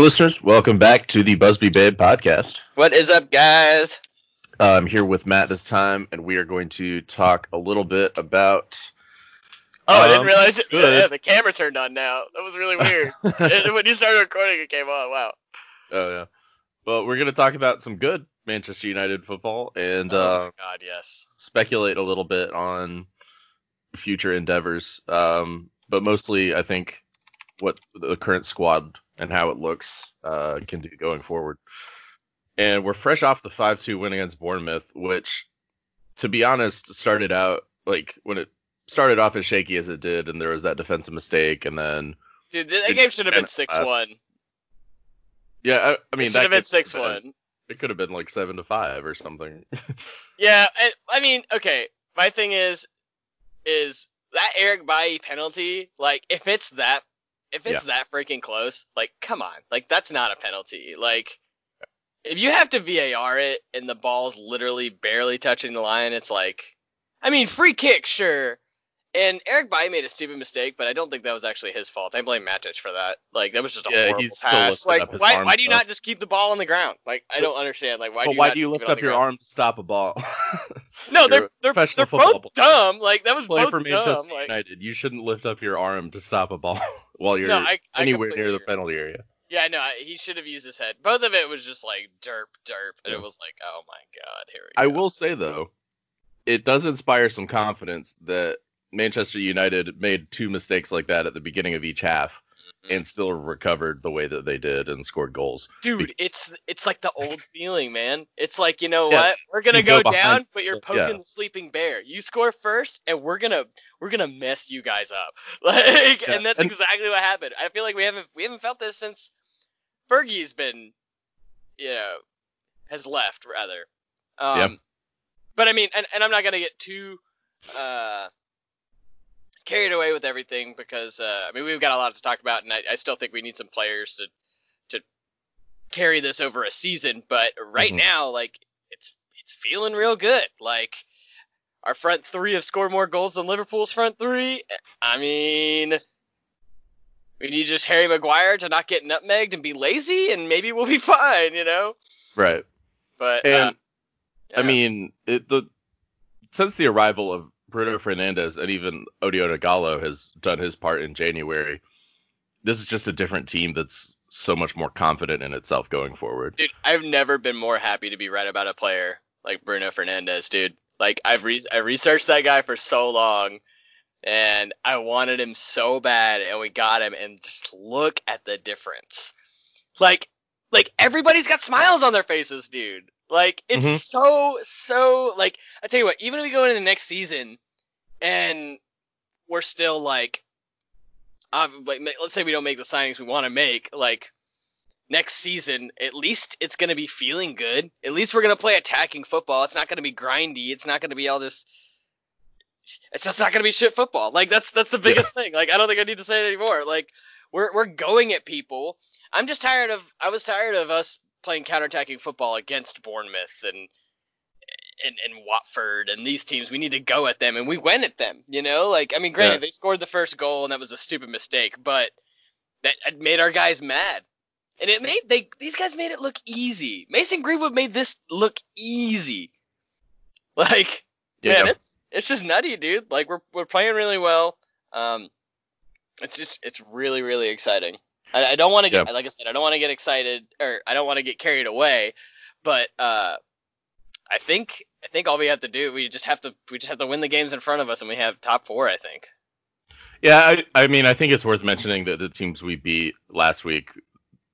Listeners, welcome back to the Busby Babe podcast. What is up, guys? I'm here with Matt this time, and we are going to talk a little bit about. Oh, I didn't Um, realize it. Yeah, the camera turned on now. That was really weird. It- when you started recording, it came on. Wow. Oh yeah, but we're going to talk about some good Manchester United football and oh uh, God, yes. speculate a little bit on future endeavors. Um, but mostly, I think what the current squad and how it looks uh, can do going forward. And we're fresh off the 5-2 win against Bournemouth, which, to be honest, started out like when it started off as shaky as it did, and there was that defensive mistake, and then Dude, that It- game should have been uh, six one. yeah, I, I It mean should that have been 6 1. It could have been like seven to five or something. Yeah, and, I mean, okay. My thing is, is that Eric Bailly penalty? Like, if it's that, if it's that freaking close, like, come on, like that's not a penalty. Like, if you have to VAR it and the ball's literally barely touching the line, it's like, I mean, free kick, sure. And Eric Bailly made a stupid mistake, but I don't think that was actually his fault. I blame Matic for that. Like, that was just a Yeah, horrible pass. Like, why, why do you not just keep the ball on the ground? Like, I don't understand. Like, why but do you why do you lift up your ground? arm to stop a ball? No, they're they're, they're both player. dumb. Like that was play both for dumb. Manchester Like, United. You shouldn't lift up your arm to stop a ball while you're no, I, I anywhere near the agree. penalty area. Yeah, no, he should have used his head. Both of it was just like derp, derp, and Yeah. it was like, oh my god, here we I go. I will say though, it does inspire some confidence that Manchester United made two mistakes like that at the beginning of each half. And still recovered the way that they did and scored goals. Dude, it's it's like the old feeling, man. It's like you know Yeah, what? We're gonna go, go down, but you're poking yeah. the sleeping bear. You score first, and we're gonna we're gonna mess you guys up. Like, Yeah, and that's and- exactly what happened. I feel like we haven't we haven't felt this since Fergie's been, you know, has left rather. Um, Yeah. But I mean, and, and I'm not gonna get too uh carried away with everything because uh, I mean we've got a lot to talk about, and I, I still think we need some players to to carry this over a season. But right Mhm. now, like it's it's feeling real good. Like our front three have scored more goals than Liverpool's front three. I mean, we need just Harry Maguire to not get nutmegged and be lazy, and maybe we'll be fine, you know. Right. But And uh, I mean, it, the since the arrival of Bruno Fernandes and even Odion Ighalo has done his part in January, this is just a different team that's so much more confident in itself going forward. Dude, I've never been more happy to be right about a player like Bruno Fernandes, dude. Like I've re- I researched that guy for so long, and I wanted him so bad, and we got him, and just look at the difference. Like, like everybody's got smiles on their faces, dude. Like it's Mhm. so so like I tell you what, even if we go into the next season, and we're still like, like let's say we don't make the signings we want to make, like next season, at least it's going to be feeling good. At least we're going to play attacking football. It's not going to be grindy. It's not going to be all this. It's just not going to be shit football. Like that's that's the biggest thing. Like I don't think I need to say it anymore. Like we're we're going at people. I'm just tired of. I was tired of us playing counterattacking football against Bournemouth and. And, and Watford and these teams, we need to go at them, and we went at them. You know, like I mean, granted, Yeah. they scored the first goal, and that was a stupid mistake, but that made our guys mad. And it made they these guys made it look easy. Mason Greenwood made this look easy. Like Yeah, man, it's it's just nutty, dude. Like we're we're playing really well. Um, it's just it's really really exciting. I, I don't want to get Yeah. like I said, I don't want to get excited or I don't want to get carried away, but uh, I think I think all we have to do we just have to we just have to win the games in front of us and we have top four. I think. Yeah, I, I mean, I think it's worth mentioning that the teams we beat last week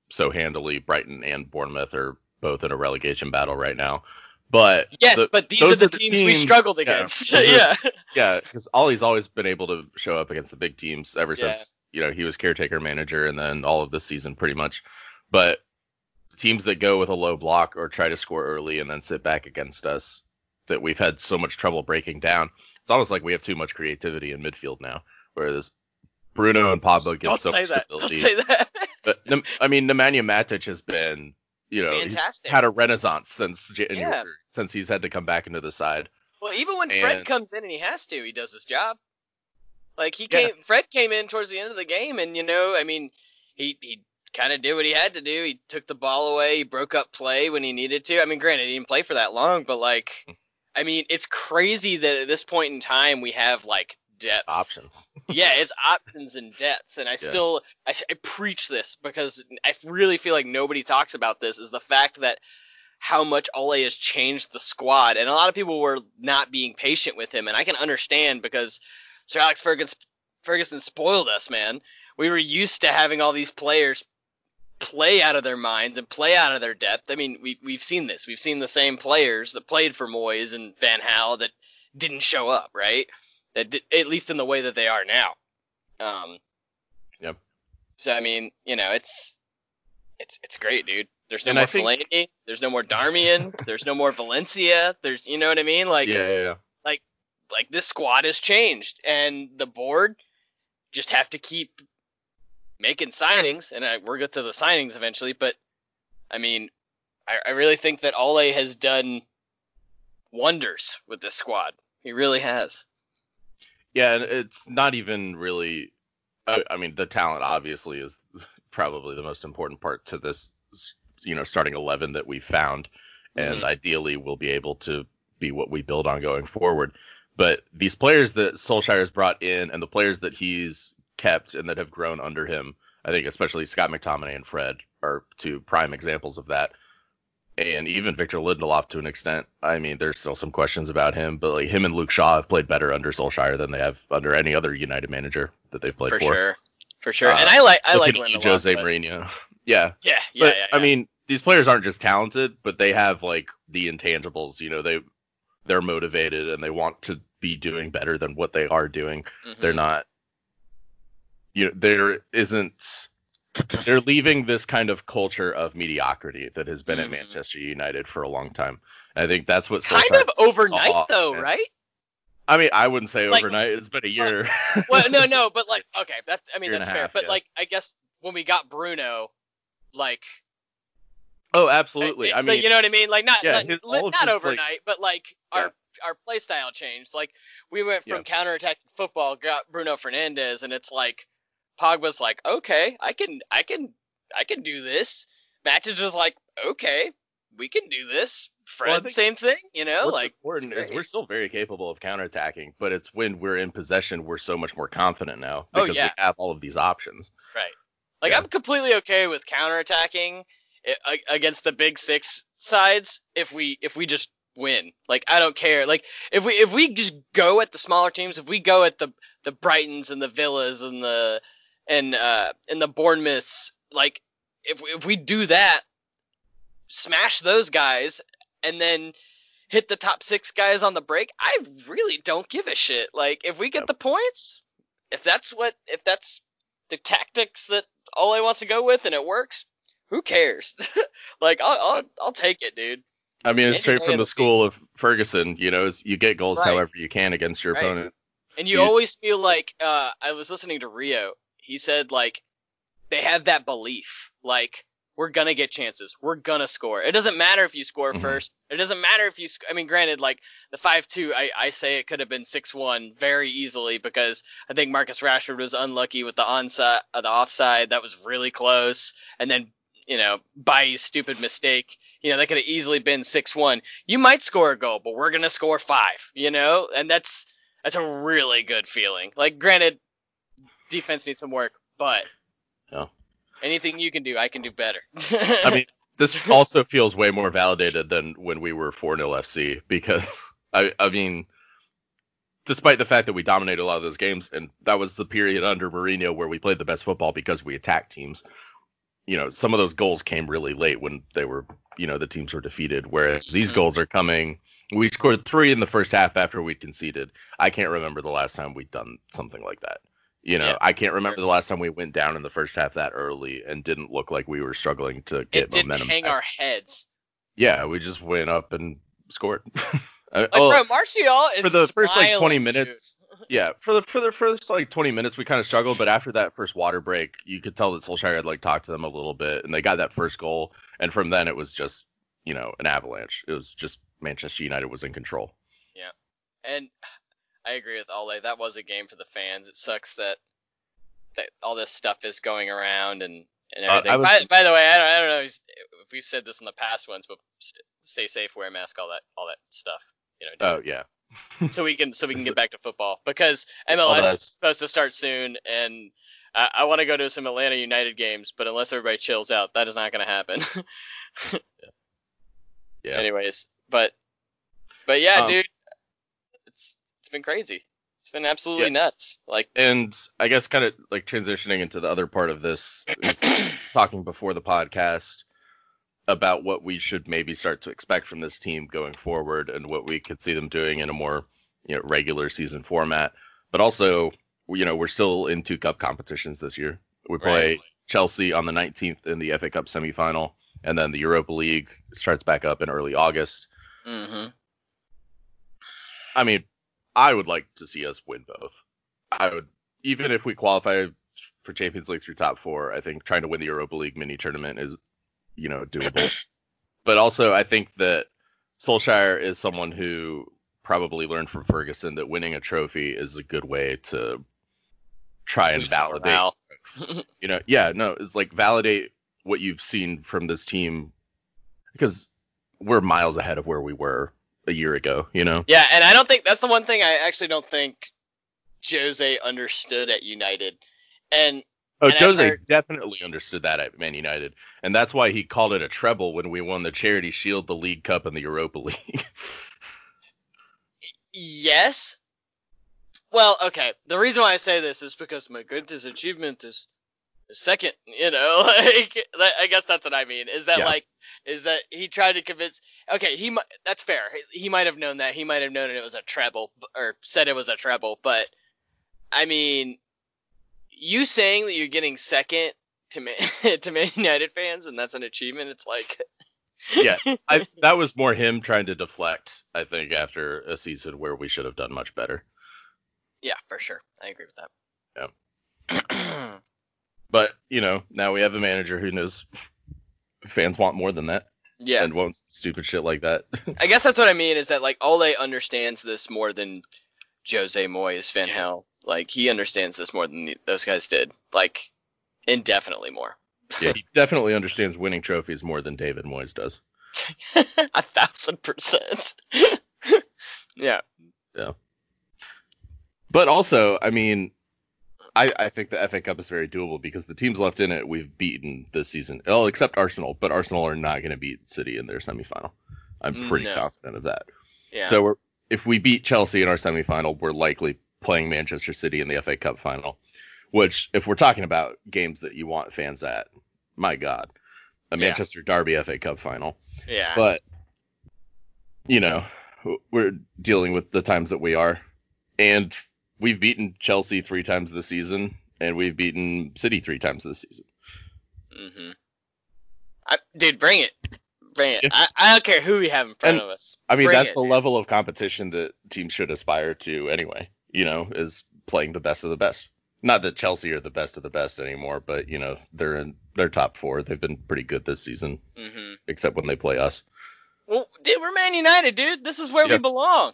so handily, Brighton and Bournemouth, are both in a relegation battle right now. But Yes, the- but these those are the, teams, we struggled against. yeah. yeah, because Ollie's always been able to show up against the big teams ever Yeah. since you know he was caretaker manager, and then all of this season pretty much. But teams that go with a low block or try to score early and then sit back against us, that we've had so much trouble breaking down. It's almost like we have too much creativity in midfield now, whereas Bruno and Pogba give Don't so say much that. Don't say that. But I mean, Nemanja Matic has been, you know, Fantastic. had a renaissance since January, Yeah. since he's had to come back into the side. Well, even when Fred comes in and he has to, he does his job. Like he Yeah. came, Fred came in towards the end of the game, and you know, I mean, he he kind of did what he had to do. He took the ball away. He broke up play when he needed to. I mean, granted, he didn't play for that long, but like, hmm. I mean, it's crazy that at this point in time we have like depth options. yeah, it's options and depth, and I still I, I preach this because I really feel like nobody talks about this is the fact that how much Ole has changed the squad, and a lot of people were not being patient with him, and I can understand because Sir Alex Ferguson spoiled us, man. We were used to having all these players play out of their minds and play out of their depth. I mean, we we've seen this. We've seen the same players that played for Moyes and Van Gaal that didn't show up, right? That did, at least in the way that they are now. Um. Yep. So I mean, you know, it's it's it's great, dude. There's no And more think- Fellaini. There's no more Darmian. there's no more Valencia. There's you know what I mean? Like yeah, yeah, yeah. Like this squad has changed, and the board just have to keep making signings, and I, we'll get to the signings eventually. But I mean, I, I really think that Ole has done wonders with this squad. He really has. Yeah, and it's not even really. I, I mean, the talent obviously is probably the most important part to this, you know, starting eleven that we found, and Mhm. ideally we'll be able to be what we build on going forward. But these players that Solskjaer has brought in, and the players that he's kept and that have grown under him, I think especially Scott McTominay and Fred are two prime examples of that. And even Victor Lindelof to an extent. I mean, there's still some questions about him, but like him and Luke Shaw have played better under Solskjaer than they have under any other United manager that they've played for, for. sure, for sure. Uh, and I like I like Lindelof. Jose but- Mourinho. Yeah, Yeah, yeah, but yeah, I mean, these players aren't just talented, but they have like the intangibles. You know, they they're motivated and they want to be doing better than what they are doing. Mhm. They're not. You know, there isn't. They're leaving this kind of culture of mediocrity that has been at Mhm. Manchester United for a long time. And I think that's what kind Solskjaer of overnight saw, though, right? I mean, I wouldn't say Like- overnight. It's been a year. well, no, no, but like, okay, that's, I mean, that's fair. half, but yeah. like, I guess when we got Bruno, like, oh, absolutely. I like, mean, you know what I mean? Like, not, yeah, not, his- li- not his, like- overnight, but like Yeah. our our play style changed. Like, we went from Yeah. counter-attacking football, got Bruno Fernandes, and it's like, Pogba's like, okay, I can, I can, I can do this. Matic is like, okay, we can do this. Fred, Well, same thing, you know, What's like, important is we're still very capable of counterattacking, but it's when we're in possession we're so much more confident now Oh, because yeah. we have all of these options. Right. Like Yeah. I'm completely okay with counterattacking i- against the big six sides if we if we just win. Like I don't care. Like if we if we just go at the smaller teams, if we go at the the Brightons and the Villas and the and uh and the Bournemouths, like if we, if we do that, smash those guys and then hit the top six guys on the break, I really don't give a shit. Like if we get Yep. the points, if that's what if that's the tactics that Ole wants to go with and it works, who cares? like I'll, I'll I'll take it, dude. I mean, it's straight from the school of Ferguson. You know, is you get goals Right. however you can against your Right. opponent. And you You- always feel like uh, I was listening to Rio. He said like they have that belief, like we're gonna get chances, we're gonna score. It doesn't matter if you score Mhm. first. It doesn't matter if you. Sc- I mean, granted, like the five-two, I I say it could have been six-one very easily because I think Marcus Rashford was unlucky with the onside, uh, the offside. That was really close, and then. You know, Bailly's stupid mistake. You know, that could have easily been six-one. You might score a goal, but we're gonna score five. You know, and that's that's a really good feeling. Like, granted, defense needs some work, but Yeah. anything you can do, I can do better. I mean, this also feels way more validated than when we were 4 0 FC because, I, I mean, despite the fact that we dominated a lot of those games, and that was the period under Mourinho where we played the best football because we attacked teams. You know, some of those goals came really late when they were, you know, the teams were defeated. Whereas these Mhm. goals are coming. We scored three in the first half after we conceded. I can't remember the last time we'd done something like that. You know, Yeah, I can't remember the last time we went down in the first half that early and didn't look like we were struggling to get it didn't momentum. hang back. our heads. Yeah, we just went up and scored. I- Like, oh, bro, Martial is for the first, like, 20 minutes, dude. yeah, for the for the first like 20 minutes we kind of struggled, but after that first water break, you could tell that Solskjaer had like talked to them a little bit, and they got that first goal, and from then it was just you know an avalanche. It was just Manchester United was in control. Yeah, and I agree with Ole. That was a game for the fans. It sucks that that all this stuff is going around and and Uh, I was- by, by the way, I don't, I don't know if we've said this in the past ones, but st- stay safe, wear a mask, all that all that stuff. You know, Oh yeah. so we can so we can get back to football because MLS is supposed to start soon, and I, I want to go to some Atlanta United games, but unless everybody chills out, that is not going to happen. Yeah. Anyways, but but yeah, Um, dude, it's it's been crazy. It's been absolutely Yeah. nuts. Like, and I guess kind of like transitioning into the other part of this is talking before the podcast about what we should maybe start to expect from this team going forward and what we could see them doing in a more you know regular season format. But also, you know, we're still in two cup competitions this year. We play Right. Chelsea on the 19th in the FA Cup semifinal, and then the Europa League starts back up in early August. hmm I mean, I would like to see us win both. I would, even if we qualify for Champions League through top four, I think trying to win the Europa League mini tournament is, you know, doable. but also, I think that Solskjaer is someone who probably learned from Ferguson that winning a trophy is a good way to try and validate. You know, yeah, no, it's like validate what you've seen from this team because we're miles ahead of where we were a year ago. You know. Yeah, and I don't think that's the one thing I actually don't think Jose understood at United. And Oh, And Jose heard- definitely understood that at Man United, and that's why he called it a treble when we won the Charity Shield, the League Cup, and the Europa League. yes. Well, okay. The reason why I say this is because my greatest achievement is, second. You know, like I guess that's what I mean. Is that Yeah. like is that he tried to convince? Okay, he that's fair. He, he might have known that. He might have known it was a treble or said it was a treble. But I mean, you saying that you're getting second to Man, to Man United fans and that's an achievement. It's like yeah, I, that was more him trying to deflect. I think after a season where we should have done much better. yeah, for sure. I agree with that. Yeah. But you know, now we have a manager who knows fans want more than that yeah. and wants stupid shit like that. I guess that's what I mean is that like Ole understands this more than Jose Moyes, Van Gaal. Like he understands this more than the, those guys did. Like indefinitely more. yeah, he definitely understands winning trophies more than David Moyes does. A thousand percent. yeah. Yeah. But also, I mean, I, I think the FA Cup is very doable because the teams left in it we've beaten this season. Oh, except Arsenal, but Arsenal are not going to beat City in their semifinal. I'm pretty No. confident of that. Yeah. So we're, if we beat Chelsea in our semifinal, we're likely playing Manchester City in the FA Cup final. Which, if we're talking about games that you want fans at, my God, a Yeah. Manchester Derby FA Cup final. yeah. But you know, we're dealing with the times that we are, and we've beaten Chelsea three times this season, and we've beaten City three times this season. Mm-hmm. I, dude, bring it. Bring it. Yeah. I, I don't care who we have in front And, of us. I mean, Bring that's it, the level of competition that teams should aspire to anyway. You know, is playing the best of the best. Not that Chelsea are the best of the best anymore, but you know, they're in their top four. They've been pretty good this season, hmm except when they play us. Well, dude, we're Man United, dude. This is where we Yeah. belong.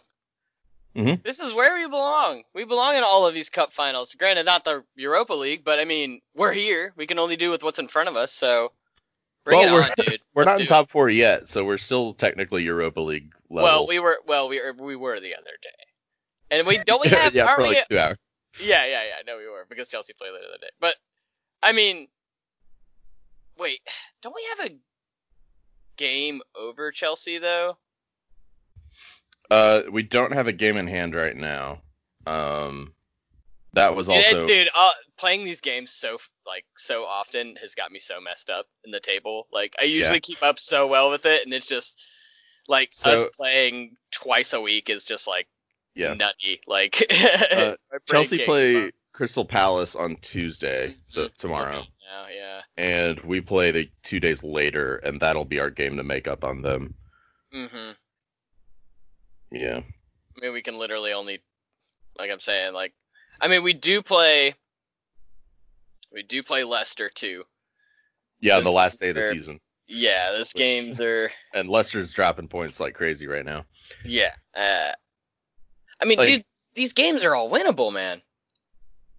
Mhm. This is where we belong. We belong in all of these cup finals. Granted, not the Europa League, but I mean, we're here. We can only do with what's in front of us. So bring Well, it we're- on, dude. We're Let's not in top four yet, so we're still technically Europa League level. Well, we were. Well, we. We were the other day. And we don't we have? yeah, we? like two hours. Yeah, yeah, yeah. No, we were because Chelsea played later that day. But I mean, wait, don't we have a game over Chelsea though? Uh, we don't have a game in hand right now. Um, that was also dude, uh, playing these games so like so often has got me so messed up in the table. Like I usually keep up so well with it, and it's just like us playing twice a week is just like yeah. nutty. Like Uh, Chelsea play. Crystal Palace on Tuesday, so tomorrow, Yeah, yeah. and we play the two days later, and that'll be our game to make up on them. Mhm. Yeah. I mean, we can literally only, like I'm saying, like, I mean, we do play, we do play Leicester too. Yeah, Those the last day of the are- season, Yeah, those Which- games are, and Leicester's dropping points like crazy right now. yeah. Uh, I mean, Like- dude, these games are all winnable, man.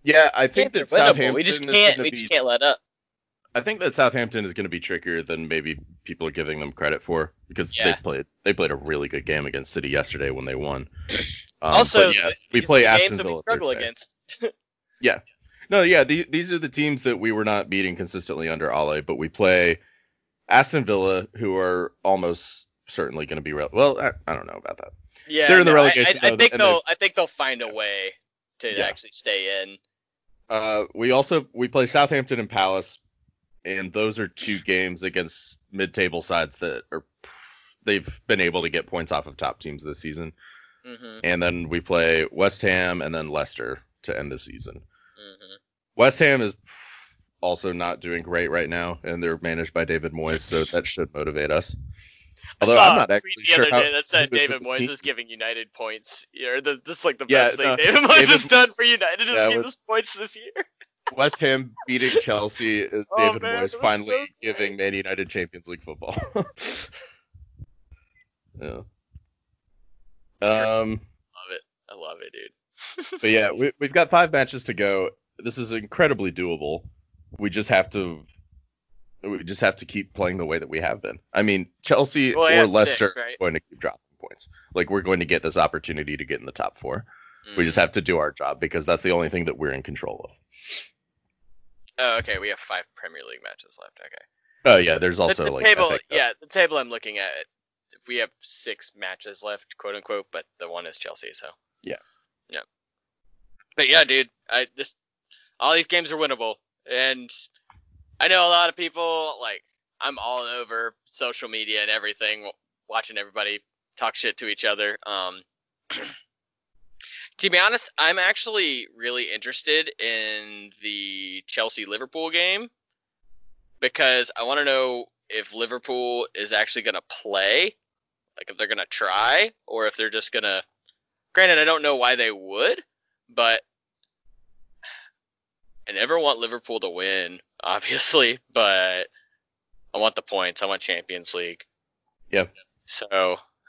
Yeah, I think that winnable. Southampton We just can't. We be, just can't let up. I think that Southampton is going to be trickier than maybe people are giving them credit for because Yeah. they played they played a really good game against City yesterday when they won. Um, also, yeah, we play Aston games that we Villa struggle Thursday. against. Yeah, no, yeah, the, these are the teams that we were not beating consistently under Ole, but we play Aston Villa, who are almost certainly going to be re- well. I, I don't know about that. Yeah, They're in the no, I- relegation I, I zone, think they'll. I think they'll find a way to Yeah. actually stay in. Uh, we also we play Southampton and Palace, and those are two games against mid-table sides that are they've been able to get points off of top teams this season. hmm And then we play West Ham and then Leicester to end the season. hmm West Ham is also not doing great right now, and they're managed by David Moyes, so that should motivate us. I Although saw I'm not actually tweet the sure other day that said David Moyes is giving United points. Yeah, the, that's like the Yeah, best thing no, David Moyes has done for United is Yeah, give us points this year. West Ham beating Chelsea is Oh, David man, Moyes finally so giving Man United Champions League football. yeah. Um, Love it. I love it, dude. but yeah, we, we've got five matches to go. This is incredibly doable. We just have to, we just have to keep playing the way that we have been. I mean, Chelsea Well, or Leicester six, right? are going to keep dropping points. Like we're going to get this opportunity to get in the top four. We Mm. just have to do our job because that's the only thing that we're in control of. Oh, okay. We have five Premier League matches left. Okay. Oh yeah, there's also the, the like table, yeah, the table I'm looking at, we have six matches left, quote unquote, but the one is Chelsea, so. Yeah. Yeah. But yeah, dude, I just all these games are winnable, and I know a lot of people like I'm all over social media and everything, watching everybody talk shit to each other. Um. To be honest, I'm actually really interested in the Chelsea Liverpool game because I want to know if Liverpool is actually going to play, like if they're going to try, or if they're just going to. Granted, I don't know why they would, but I never want Liverpool to win, obviously, but I want the points. I want Champions League. Yep. So,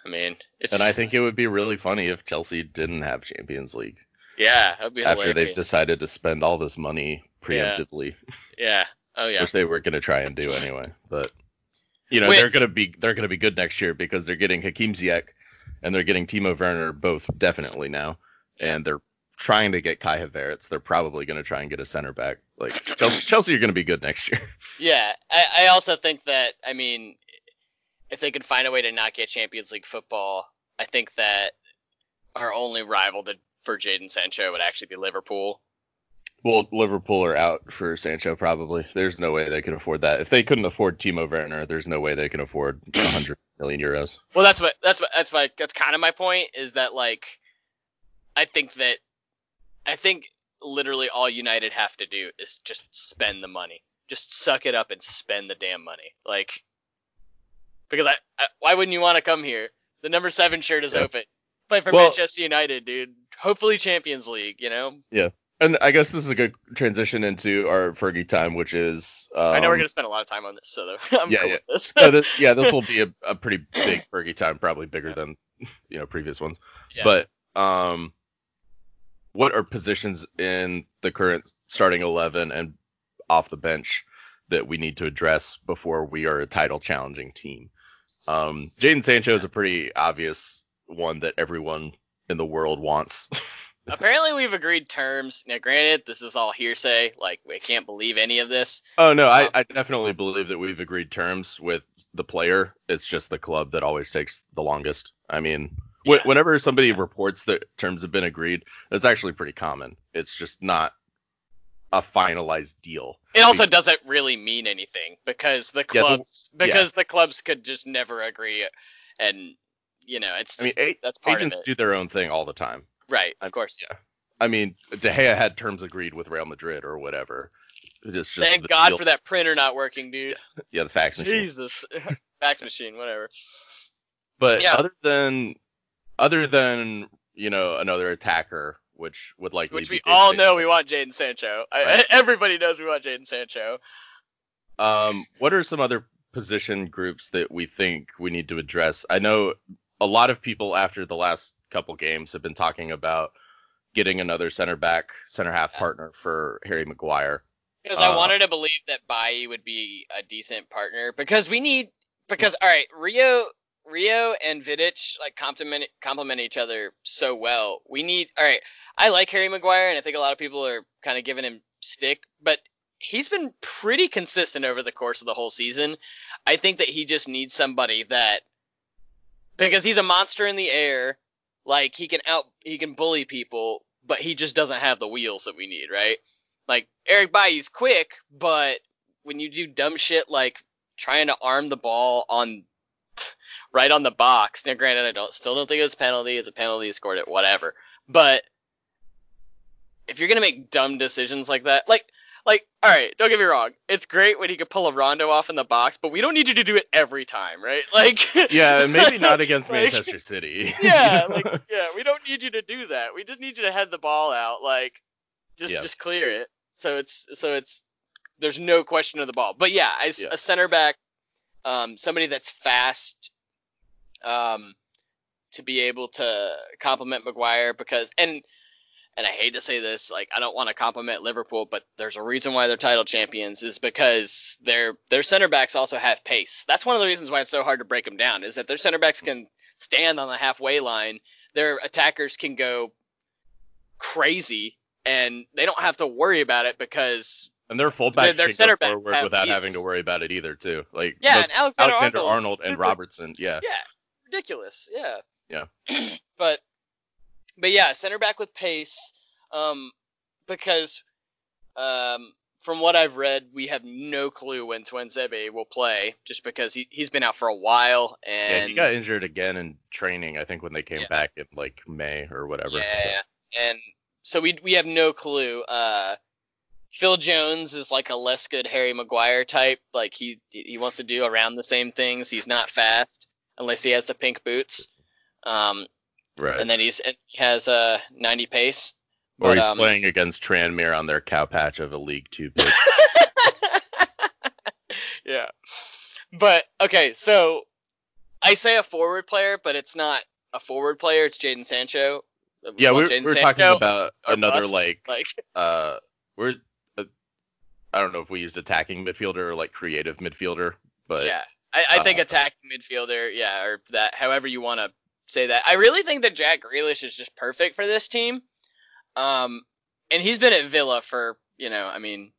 I mean, it's. And I think it would be really funny if Chelsea didn't have Champions League Yeah, that'd be after hilarious. they've decided to spend all this money preemptively, Yeah. yeah. Oh, yeah. which they were going to try and do anyway. But you know Which- they're going to be they're going to be good next year because they're getting Hakim Ziyech and they're getting Timo Werner both definitely now, and they're trying to get Kai Havertz. They're probably going to try and get a center back. Like Chelsea, Chelsea are going to be good next year. Yeah, I, I also think that I mean, if they could find a way to not get Champions League football, I think that our only rival to, for Jadon Sancho would actually be Liverpool. Well, Liverpool are out for Sancho probably. There's no way they could afford that. If they couldn't afford Timo Werner, there's no way they can afford 100 million euros. Well, that's what that's what that's my that's kind of my point is that like, I think that I think literally all United have to do is just spend the money, just suck it up and spend the damn money, like, because I, I why wouldn't you want to come here? The number seven shirt is Yeah. open. Play for Well- Manchester United, dude. Hopefully Champions League, you know. Yeah. And I guess this is a good transition into our Fergie time, which is um, I know we're gonna spend a lot of time on this, so I'm yeah, cool yeah. with this. this, yeah, this will be a, a pretty big Fergie time, probably bigger than you know previous ones. Yeah. But um, what are positions in the current starting eleven and off the bench that we need to address before we are a title challenging team? Um, Jadon Sancho is a pretty obvious one that everyone in the world wants. Apparently, we've agreed terms. Now, granted, this is all hearsay. Like, we can't believe any of this. Oh no, I, Um, I definitely believe that we've agreed terms with the player. It's just the club that always takes the longest. I mean, Yeah. whenever somebody reports that terms have been agreed, that's actually pretty common. It's just not a finalized deal. It also doesn't really mean anything because the Yeah, the- clubs because the clubs could just never agree, and you know, it's I mean, a- that's part agents of it. do their own thing all the time. right, I'm- of course. yeah. I mean, De Gea had terms agreed with Real Madrid or whatever. It's just Thank God deal- for that printer not working, dude. Yeah, the fax machine. Jesus, fax machine, whatever. But Yeah. other than other than you know another attacker, which would like Which we all Sancho, know we want Jadon Sancho. I, everybody knows we want Jadon Sancho. Um, what are some other position groups that we think we need to address? I know a lot of people after the last couple games have been talking about getting another center back, center half partner for Harry Maguire. Because I uh, wanted to believe that Bailly would be a decent partner because we need because all right, Rio Rio and Vidic like complement complement each other so well. We need all right. I like Harry Maguire and I think a lot of people are kind of giving him stick, but he's been pretty consistent over the course of the whole season. I think that he just needs somebody that because he's a monster in the air, like he can out he can bully people, but he just doesn't have the wheels that we need, right? Like Eric Bailly's quick, but when you do dumb shit like trying to arm the ball on right on the box. Now, granted, I don't still don't think it's a penalty. It's a penalty. He scored it, whatever. But if you're gonna make dumb decisions like that, like like, all right, don't get me wrong. It's great when he could pull a rondo off in the box, but we don't need you to do it every time, right? Like, yeah, maybe not against like, Manchester City. yeah, like, yeah, we don't need you to do that. We just need you to head the ball out, like, just just clear it. So it's so it's there's no question of the ball. But yeah, as yeah. a center back, um, somebody that's fast, um, to be able to compliment Maguire because and and I hate to say this, like I don't want to compliment Liverpool, but there's a reason why they're title champions is because their their center backs also have pace. That's one of the reasons why it's so hard to break them down is that their center backs can stand on the halfway line, their attackers can go crazy, and they don't have to worry about it because and their fullbacks their, their can go forward without having to worry about it either too. Like yeah, and Alexander, Alexander Arnold and Robertson, yeah, yeah, ridiculous, yeah, yeah, but but yeah, center back with pace. Um, because um, from what I've read, we have no clue when Tuanzebe will play, just because he he's been out for a while and yeah, he got injured again in training. I think when they came yeah. back in like May or whatever. Yeah, so. and so we we have no clue. Uh, Phil Jones is like a less good Harry Maguire type. Like he he wants to do around the same things. He's not fast unless he has the pink boots. Um, Right. And then he's he has a 90 pace. Or but, he's um, playing against Tranmere on their cow patch of a League Two pitch. yeah. But okay, so I say a forward player, but it's not a forward player. It's Jadon Sancho. Yeah, we're, we're talking about another bust. like like uh we're uh, I don't know if we used attacking midfielder or like creative midfielder, but yeah, I, I think uh, attacking midfielder, yeah, or that however you want to say that. I really think that Jack Grealish is just perfect for this team. Um, and he's been at Villa for, you know, I mean,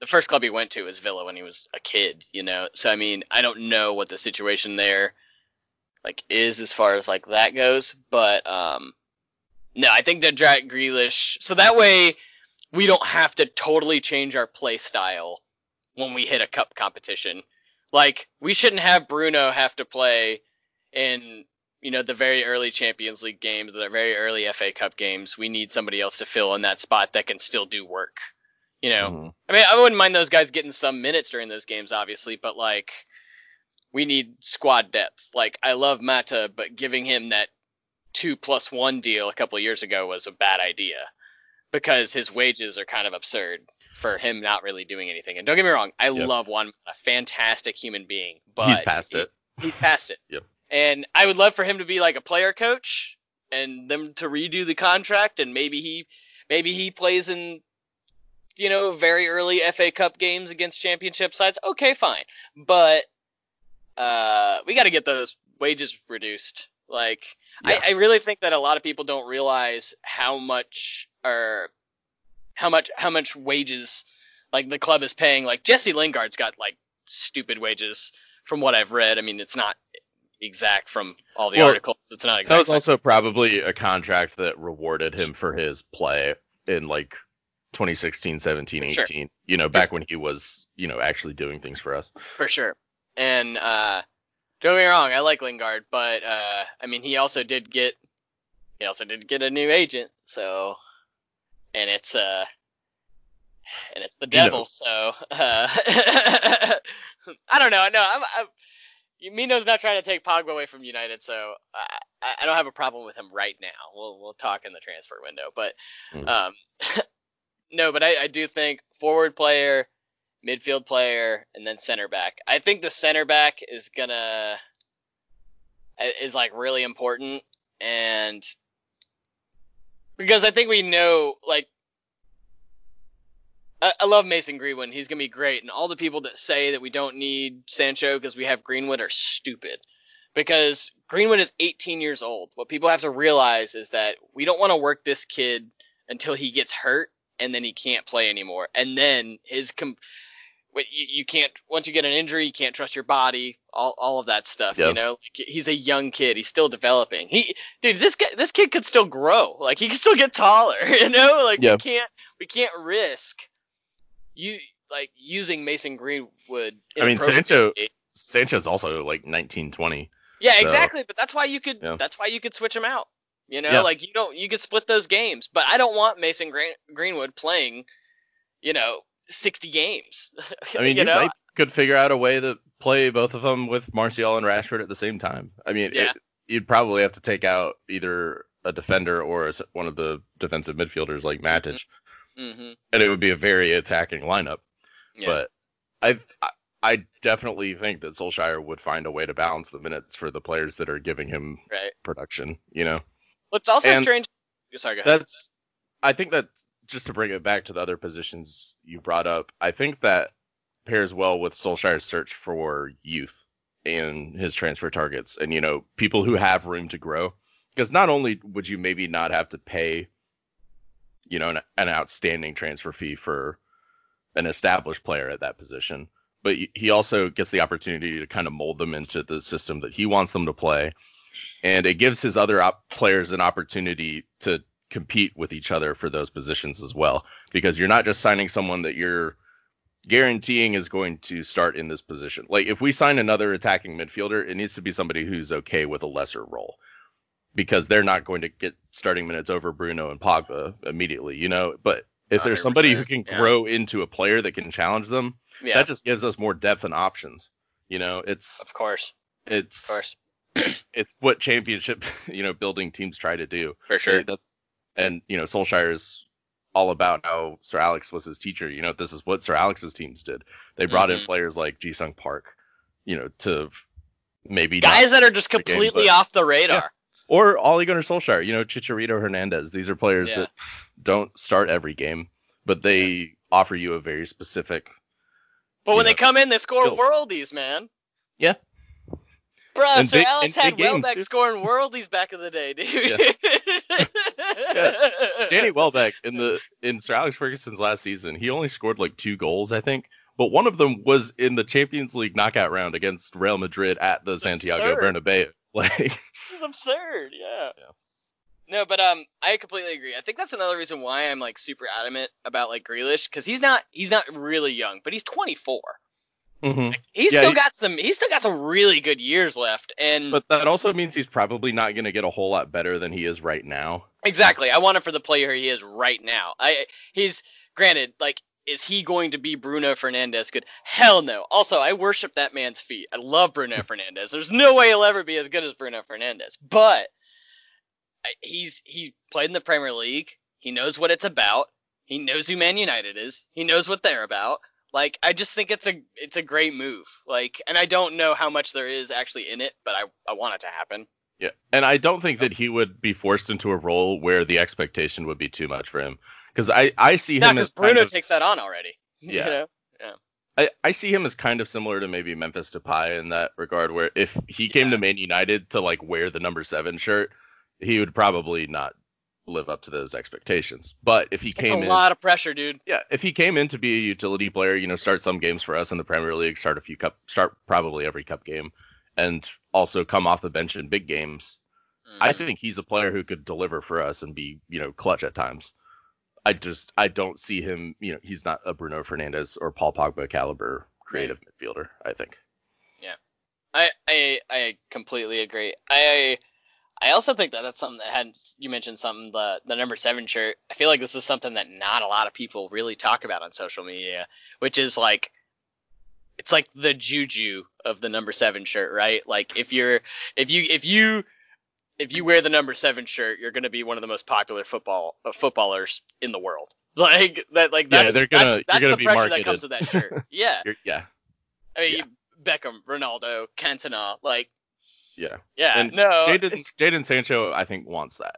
the first club he went to was Villa when he was a kid, you know. So I mean, I don't know what the situation there like is as far as like that goes, but um, no, I think that Jack Grealish. So that way, we don't have to totally change our play style when we hit a cup competition. Like we shouldn't have Bruno have to play in you know the very early Champions League games, the very early FA Cup games, we need somebody else to fill in that spot that can still do work. You know, mm-hmm. I mean, I wouldn't mind those guys getting some minutes during those games, obviously, but like we need squad depth. Like I love Mata, but giving him that two plus one deal a couple of years ago was a bad idea because his wages are kind of absurd for him not really doing anything. And don't get me wrong, I yep. love one a fantastic human being, but he's past he, it. He's past it. yep. And I would love for him to be like a player coach and them to redo the contract and maybe he maybe he plays in you know very early FA Cup games against championship sides. Okay, fine. But uh we got to get those wages reduced. Like yeah. I, I really think that a lot of people don't realize how much or how much how much wages like the club is paying. Like Jesse Lingard's got like stupid wages from what I've read. I mean, it's not exact from all the well, articles. It's not exact. That was also probably a contract that rewarded him for his play in like 2016, 17, 18. Sure. You know, back when he was, you know, actually doing things for us. For sure. And uh don't get me wrong, I like Lingard, but uh I mean he also did get he also did get a new agent, so and it's uh and it's the devil, so uh I don't know. No, I'm, I'm Mino's not trying to take Pogba away from United, so I, I don't have a problem with him right now. We'll we'll talk in the transfer window, but mm. um, no, but I, I do think forward player, midfield player, and then center back. I think the center back is gonna is like really important, and because I think we know like I, I love Mason Greenwood. He's gonna be great, and all the people that say that we don't need Sancho because we have Greenwood are stupid. Because Greenwood is 18 years old. What people have to realize is that we don't want to work this kid until he gets hurt and then he can't play anymore. And then his com- you, you can't once you get an injury, you can't trust your body, all, all of that stuff. Yep. You know, like, he's a young kid. He's still developing. He, dude, this guy, this kid could still grow. Like he can still get taller. You know, like Yeah. we can't, we can't risk you like using Mason Greenwood. I mean, Sancho-. Sancho's also like 19, 20. Yeah, so- exactly. But that's why you could. Yeah. That's why you could switch him out. You know, Yeah. like you don't. You could split those games. But I don't want Mason Green, Greenwood playing. You know, 60 games. I mean, you you, know, might could figure out a way to play both of them with Martial and Rashford at the same time. I mean, Yeah. it, you'd probably have to take out either a defender or one of the defensive midfielders like Matic, hmm and it would be a very attacking lineup. Yeah. But I, I I definitely think that Solskjaer would find a way to balance the minutes for the players that are giving him right. production. You know, What's also And- strange. Sorry, go ahead. that's I think that just to bring it back to the other positions you brought up, I think that pairs well with Solskjaer's search for youth and his transfer targets and you know people who have room to grow. Because not only would you maybe not have to pay you know an, an outstanding transfer fee for an established player at that position but he also gets the opportunity to kind of mold them into the system that he wants them to play. And it gives his other op- players an opportunity to compete with each other for those positions as well because you're not just signing someone that you're guaranteeing is going to start in this position. Like if we sign another attacking midfielder, it needs to be somebody who's okay with a lesser role because they're not going to get starting minutes over Bruno and Pogba immediately, you know. But if there's somebody who 100%, can yeah. grow into a player that can challenge them, yeah, that just gives us more depth and options. You know, it's of course, it's of course, it's what championship you know building teams try to do. for sure. That's, and you know, Solskjaer is all about how Sir Alex was his teacher. You know, this is what Sir Alex's teams did. They brought in Mhm. players like Ji Sung Park, you know, to maybe Guys that are just the game, completely but- off the radar. or Ole Gunnar Solskjaer. You know, Chicharito Hernandez. These are players Yeah. that don't start every game, but they offer you a very specific. But when they come in, they score skills. worldies, man. Yeah. Bruh, And Sir big- Alex had Welbeck scoring worldies back in the day, dude. Yeah. Danny Welbeck in the in Sir Alex Ferguson's last season, he only scored like two goals, I think. But one of them was in the Champions League knockout round against Real Madrid at the Santiago absurd. Bernabeu. Like, is absurd. Yeah. Yeah. No, but um, I completely agree. I think that's another reason why I'm like super adamant about like Grealish because he's not he's not really young, but he's 24. Mhm. He's Yeah, still he- got some he's still got some really good years left, and but that also means he's probably not going to get a whole lot better than he is right now. exactly, I want him for the player he is right now. I he's granted like. Is he going to be Bruno Fernandes good? Hell no. Also, I worship that man's feet. I love Bruno Fernandes. There's no way he'll ever be as good as Bruno Fernandes. But he's he played in the Premier League. He knows what it's about. He knows who Man United is. He knows what they're about. Like I just think it's a it's a great move. Like and I don't know how much there is actually in it, but I I want it to happen. Yeah, and I don't think that he would be forced into a role where the expectation would be too much for him. Because I I see Not him as Bruno kind of, takes that on already. Yeah. You know? I, I see him as kind of similar to maybe Memphis Depay in that regard, where if he came Yeah. to Man United to like wear the number seven shirt, he would probably not live up to those expectations. But if he came It's a in, lot of pressure, dude. yeah, if he came in to be a utility player, you know, start some games for us in the Premier League, start a few cup, start probably every cup game, and also come off the bench in big games, I Mhm. think he's a player who could deliver for us and be, you know, clutch at times. I just I don't see him, you know, he's not a Bruno Fernandes or Paul Pogba caliber creative midfielder, I think. Yeah, I, I I completely agree. I I also think that that's something that had you mentioned something the the number seven shirt. I feel like this is something that not a lot of people really talk about on social media, which is like it's like the juju of the number seven shirt, right? Like if you're if you if you if you wear the number seven shirt, you're gonna be one of the most popular football uh, footballers in the world. Like that, like Yeah, that's they're gonna- that's, you're that's gonna the be pressure that marketed. comes with that shirt. Yeah, yeah, I mean Yeah. Beckham, Ronaldo, Cantona, like yeah. yeah, And no, Jadon Jadon Sancho, I think, wants that.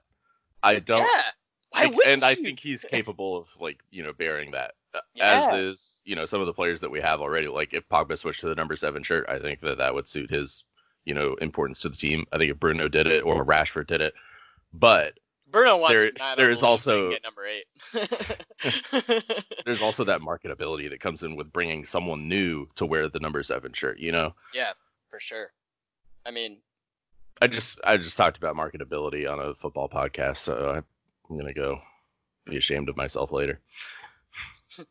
I don't. yeah. Why Like, and I think he's capable of like you know bearing that. uh, Yeah. As is you know some of the players that we have already. Like if Pogba switched to the number seven shirt, I think that that would suit his you know importance to the team. I think if Bruno did it or Rashford did it, but Bruno wants there- to out of there the is so also- get number eight. there's also that marketability that comes in with bringing someone new to wear the number seven shirt. You know, yeah, for sure. I mean, I just I just talked about marketability on a football podcast, so I'm gonna go be ashamed of myself later.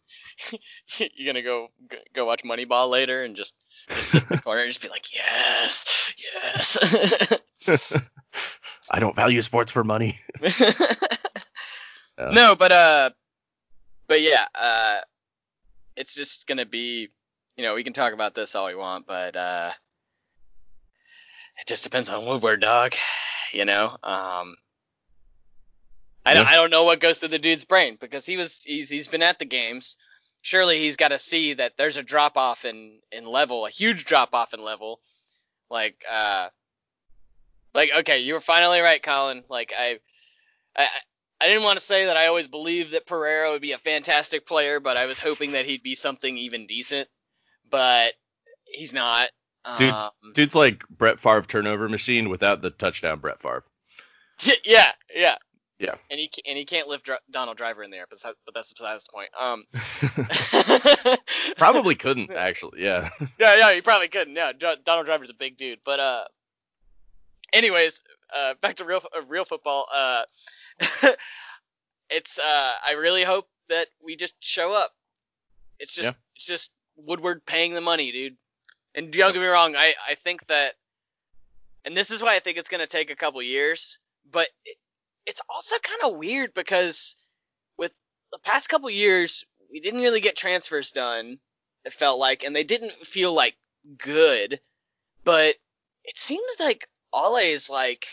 you're gonna go go- go watch Moneyball later and just just sit in the corner and just be like, yes, yes. I don't value sports for money. Yeah. No, but uh, but yeah, uh, it's just gonna be, you know, we can talk about this all we want, but uh, it just depends on Woodward, dog. You know, um, I don't, I don't know what goes through the dude's brain because he was he's he's been at the games. Surely he's got to see that there's a drop off in in level, a huge drop off in level. Like uh, like okay, you were finally right, Colin. Like I, I I didn't want to say that I always believed that Pereira would be a fantastic player, but I was hoping that he'd be something even decent. But he's not. Dude's Um, dude's like Brett Favre turnover machine without the touchdown Brett Favre. yeah, yeah, Yeah. And he and he can't lift Donald Driver in there, but that's, but that's besides the point. Um, Probably couldn't actually. Yeah. yeah, yeah, he probably couldn't. Yeah, Donald Driver's a big dude. But uh, anyways, uh, back to real uh, real football. Uh, it's uh, I really hope that we just show up. It's just Yeah. it's just Woodward paying the money, dude. And don't get me wrong, I I think that, and this is why I think it's gonna take a couple years. But it, it's also kind of weird because with the past couple years, we didn't really get transfers done. It felt like, and they didn't feel like good. But it seems like Ole is like,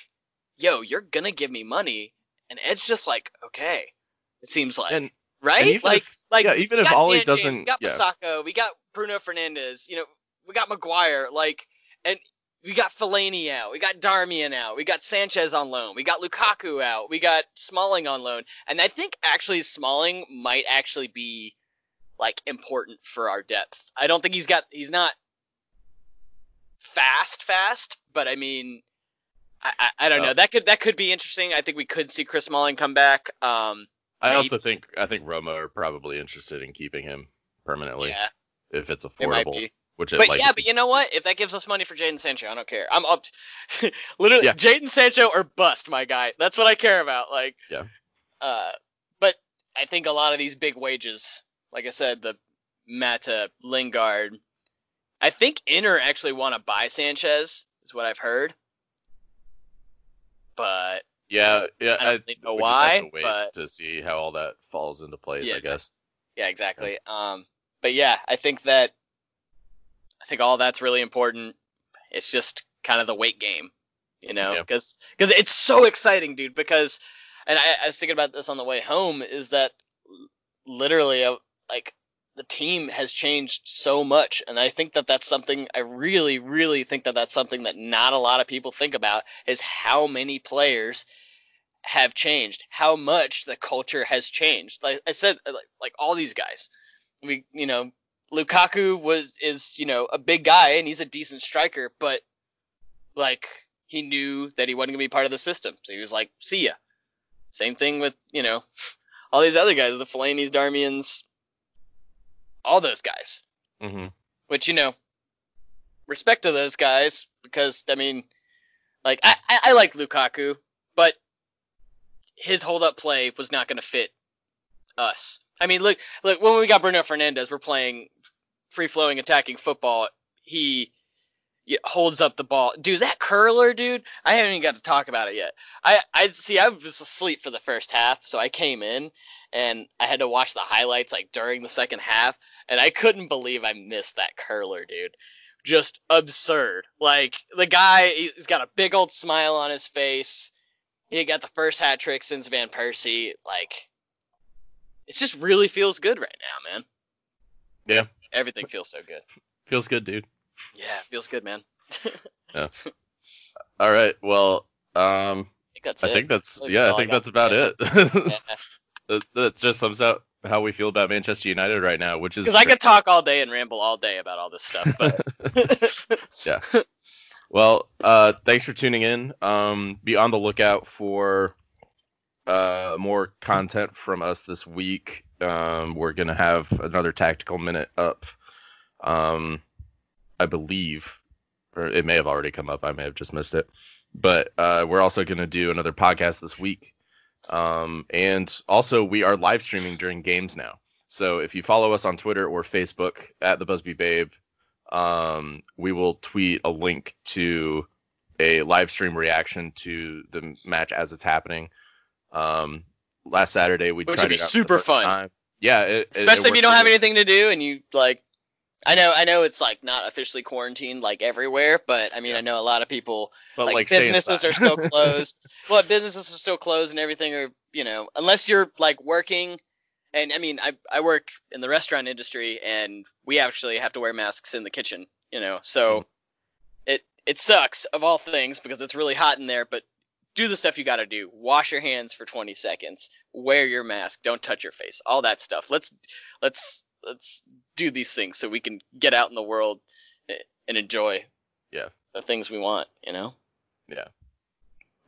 "Yo, you're gonna give me money," and Ed's just like, "Okay." It seems like, And- right? like, if- like yeah, even if Ole Dan James, doesn't- we got yeah. Bissaka, we got Bruno Fernandes, you know, we got Maguire, like, and we got Fellaini out, we got Darmian out, we got Sanchez on loan, we got Lukaku out, we got Smalling on loan, and I think actually Smalling might actually be like important for our depth. I don't think he's got, he's not fast, fast, but I mean. I, I, I don't Oh. know. That could that could be interesting. I think we could see Chris Smalling come back. Um, I Maybe. also think I think Roma are probably interested in keeping him permanently yeah, if it's it affordable, be. Which But like yeah, but you know what? If that gives us money for Jadon Sancho, I don't care. I'm up. literally, Yeah. Jadon Sancho or bust, my guy. That's what I care about. Like, Yeah. Uh, but I think a lot of these big wages, like I said, the Mata, Lingard, I think Inter actually want to buy Sanchez, is what I've heard. But yeah, yeah. I don't really know why, to wait but- to see how all that falls into place. Yeah. I guess. Yeah, exactly. Um, but yeah, I think that I think all that's really important. It's just kind of the weight game, you know, Yeah. because it's so exciting, dude. Because and I, I was thinking about this on the way home is that literally uh, like the team has changed so much, and I think that that's something I really, really think that that's something that not a lot of people think about is how many players have changed, how much the culture has changed. Like I said, like, like all these guys, we, you know, Lukaku was is you know a big guy and he's a decent striker, but like he knew that he wasn't gonna be part of the system, so he was like, see ya. Same thing with you know all these other guys, the Fellaini's, Darmians, all those guys. hmm Which you know, respect to those guys because I mean, like I, I, I like Lukaku, but his hold up play was not going to fit us. I mean, look, look when we got Bruno Fernandes, we're playing free flowing attacking football. He holds up the ball, dude. That curler, dude. I haven't even got to talk about it yet. I, I see. I was asleep for the first half, so I came in and I had to watch the highlights like during the second half, and I couldn't believe I missed that curler, dude. Just absurd. Like the guy, he's got a big old smile on his face. He got the first hat trick since Van Persie. Like, it just really feels good right now, man. Yeah. Everything feels so good. Feels good, dude. Yeah, feels good, man. yeah. All right. Well, um, think that's I think that's yeah. I think that's about it. Yeah. That- just sums up how we feel about Manchester United right now, which is Because I could talk all day and ramble all day about all this stuff, but yeah. Well, uh, thanks for tuning in. Um, be on the lookout for uh, more content from us this week. Um, we're gonna have another tactical minute up. Um, I believe, or it may have already come up. I may have just missed it. But uh, we're also gonna do another podcast this week. Um, and also we are live streaming during games now. So if you follow us on Twitter or Facebook at the Busby Babe, um, we will tweet a link to a live stream reaction to the match as it's happening. Um, last Saturday we Which tried would be it out for the super fun. time. Yeah, it, it- it especially if you don't have anything to do and you like. I know, I know it's like not officially quarantined like everywhere, but I mean, Yeah. I know a lot of people but like, like businesses are still closed. well, businesses are still closed and everything are, you know, unless you're like working. And I mean, I I work in the restaurant industry and we actually have to wear masks in the kitchen, you know. So Mm. it it sucks of all things because it's really hot in there, but do the stuff you got to do. Wash your hands for 20 seconds. Wear your mask. Don't touch your face. All that stuff. Let's let's let's do these things so we can get out in the world and enjoy Yeah. the things we want, you know. Yeah.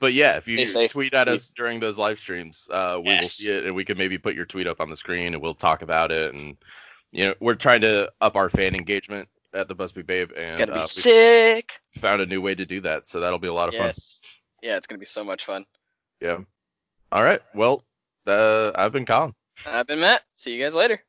But yeah, if you tweet at us during those live streams, uh, we will see it and we can maybe put your tweet up on the screen and we'll talk about it. And you know, we're trying to up our fan engagement at the Busby Babe, and Gotta be uh, sick. found a new way to do that. So that'll be a lot of fun. Yes. Yeah, it's gonna be so much fun. Yeah. All right. Well, uh, I've been Colin. I've been Matt. See you guys later.